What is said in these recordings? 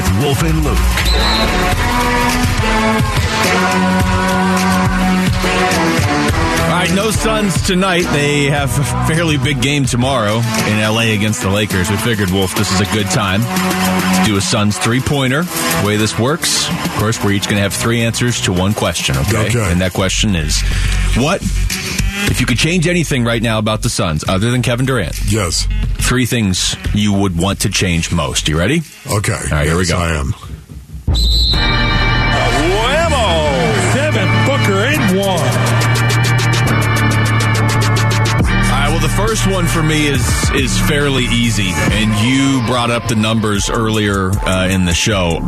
with Wolf and Luke. All right, no Suns tonight. They have a fairly big game tomorrow in LA against the Lakers. We figured, Wolf, this is a good time to do a Suns three pointer. The way this works, of course, we're each going to have three answers to one question, okay? Okay. And that question is what, if you could change anything right now about the Suns other than Kevin Durant, Yes. Three things you would want to change most. You ready? Okay. All right, here we go. I am. Devin Booker in one. All right. Well, the first one for me is is fairly easy, and you brought up the numbers earlier uh, in the show.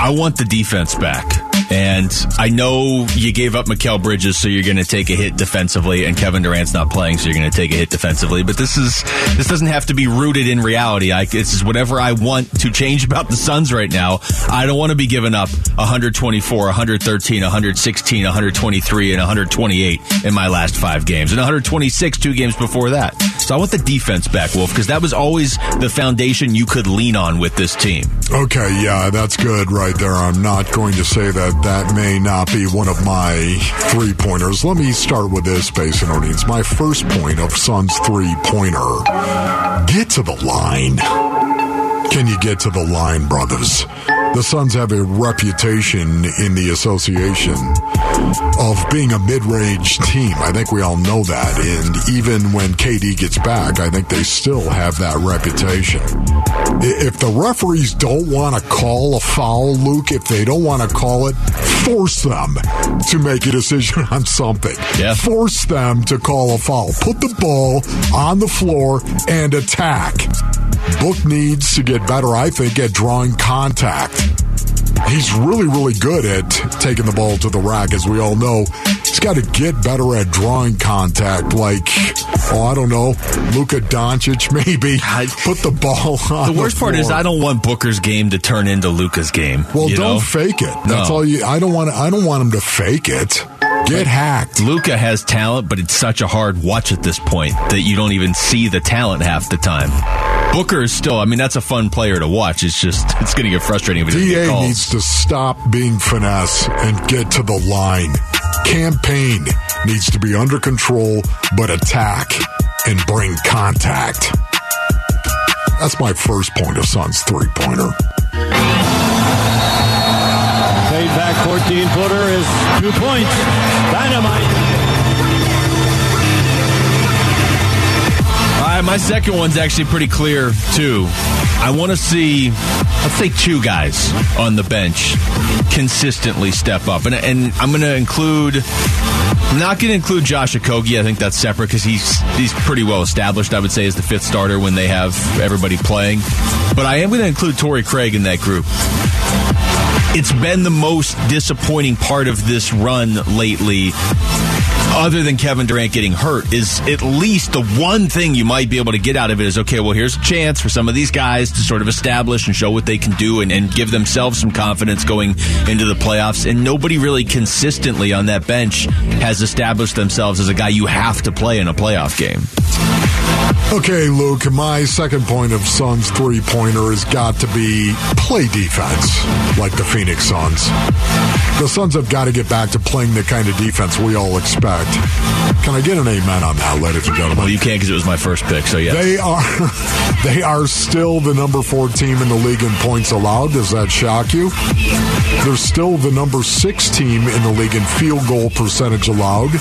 I want the defense back. And I know you gave up Mikal Bridges, so you're going to take a hit defensively, and Kevin Durant's not playing, so you're going to take a hit defensively. But this is this doesn't have to be rooted in reality. I, this is whatever I want to change about the Suns right now. I don't want to be giving up 124, 113, 116, 123, and 128 in my last five games, and 126 two games before that. So I want the defense back, Wolf, because that was always the foundation you could lean on with this team. Okay, yeah, that's good right there. I'm not going to say that that may not be one of my three pointers. Let me start with this, Basin audience. My first point of Suns three pointer get to the line. You get to the line, brothers? The Suns have a reputation in the association of being a mid-range team. I think we all know that. And even when KD gets back, I think they still have that reputation. If the referees don't want to call a foul, Luke, if they don't want to call it, force them to make a decision on something. Yeah. Force them to call a foul. Put the ball on the floor and attack. Book needs to get better, I think, at drawing contact. He's really, really good at taking the ball to the rack, as we all know. He's got to get better at drawing contact, like, oh, I don't know, Luka Doncic, maybe. Put the ball on The worst part is. I don't want Booker's game to turn into Luka's game. Well, don't know? fake it. That's No. all you. I don't want. I don't want him to fake it. Get hacked. Luka has talent, but it's such a hard watch at this point that you don't even see the talent half the time. Booker is still, I mean, that's a fun player to watch. It's just, it's going to get frustrating if he doesn't get Da calls. needs to stop being finesse and get to the line. Campaign needs to be under control, but attack and bring contact. That's my first point of Suns three pointer. Fade back 14 footer is two points. Dynamite. Right, my second one's actually pretty clear, too. I want to see, let's say, two guys on the bench consistently step up. And, and I'm going to include, I'm not going to include Josh Okogie. I think that's separate because he's, he's pretty well established, I would say, as the fifth starter when they have everybody playing. But I am going to include Torrey Craig in that group. It's been the most disappointing part of this run lately other than Kevin Durant getting hurt, is at least the one thing you might be able to get out of it is okay, well, here's a chance for some of these guys to sort of establish and show what they can do and, and give themselves some confidence going into the playoffs. And nobody really consistently on that bench has established themselves as a guy you have to play in a playoff game. Okay, Luke, my second point of Suns three pointer has got to be play defense like the Phoenix Suns. The Suns have got to get back to playing the kind of defense we all expect. Can I get an amen on that, ladies and gentlemen? Well, you can't because it was my first pick, so yeah. They are they are still the number four team in the league in points allowed. Does that shock you? They're still the number six team in the league in field goal percentage allowed.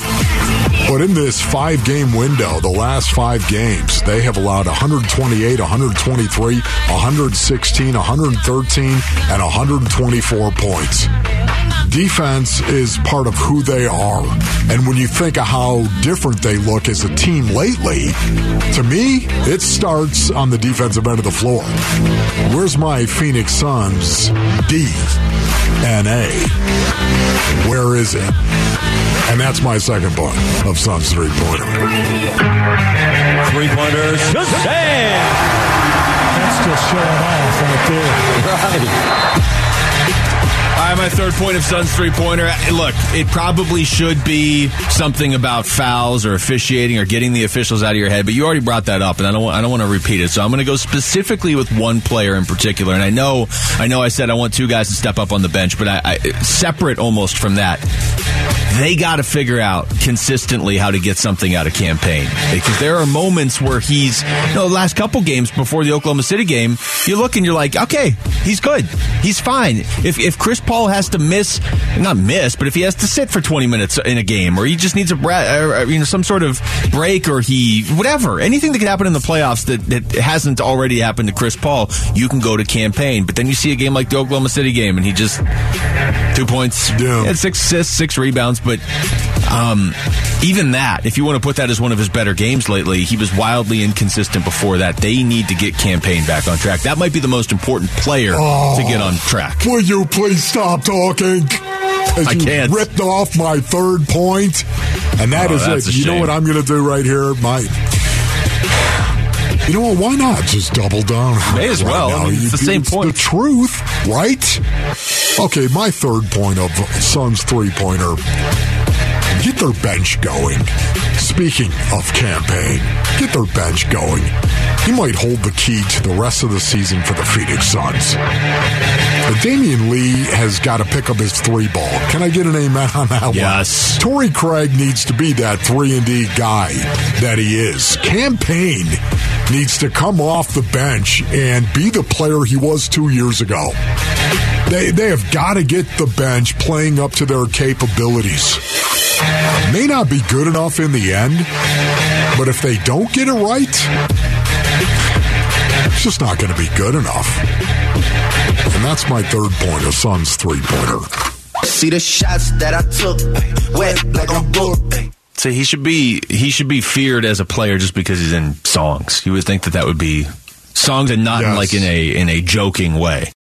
But in this five game window, the last five games, they have allowed 128, 123, 116, 113, and 124 points. Defense is part of who they are. And when you think of how different they look as a team lately, to me, it starts on the defensive end of the floor. Where's my Phoenix Suns D and A? Where is it? And that's my second point of Suns three pointer. Three pointers. Shazam! That's just showing off right there. Right. All right, my third point of Suns three pointer. Look, it probably should be something about fouls or officiating or getting the officials out of your head, but you already brought that up, and I don't want, I don't want to repeat it. So I'm going to go specifically with one player in particular. And I know I know I said I want two guys to step up on the bench, but I, I separate almost from that. They got to figure out consistently how to get something out of Cam Payne because there are moments where he's you know the last couple games before the Oklahoma City game, you look and you're like, okay, he's good, he's fine. If if Chris Paul has to miss, not miss, but if he has to sit for 20 minutes in a game, or he just needs a bra- you know some sort of break, or he whatever, anything that could happen in the playoffs that, that hasn't already happened to Chris Paul, you can go to Cam Payne But then you see a game like the Oklahoma City game, and he just two points, Yeah. six assists, six rebounds. But um, even that, if you want to put that as one of his better games lately, he was wildly inconsistent before that. They need to get Cam Payne back on track. That might be the most important player to get on track. Will you please stop talking? As I can't. ripped off my third point, and that Oh, is it. You know what I'm going to do right here? My. You know what? Why not just double down? May as right well. I mean, it's the same point. The truth, right? Okay, my third point of Suns three pointer. Get their bench going. Speaking of Cam Payne, get their bench going. He might hold the key to the rest of the season for the Phoenix Suns. But Damian Lee has got to pick up his three ball. Can I get an amen on that one? Yes. Torrey Craig needs to be that three and D guy that he is. Cam Payne needs to come off the bench and be the player he was two years ago. They they have got to get the bench playing up to their capabilities. May not be good enough in the end, but if they don't get it right, it's just not going to be good enough. And that's my third point, a Suns three pointer. See the shots that I took, wet like a book. So he should be he should be feared as a player just because he's in songs. You would think that that would be songs and not in Yes. like in a in a joking way.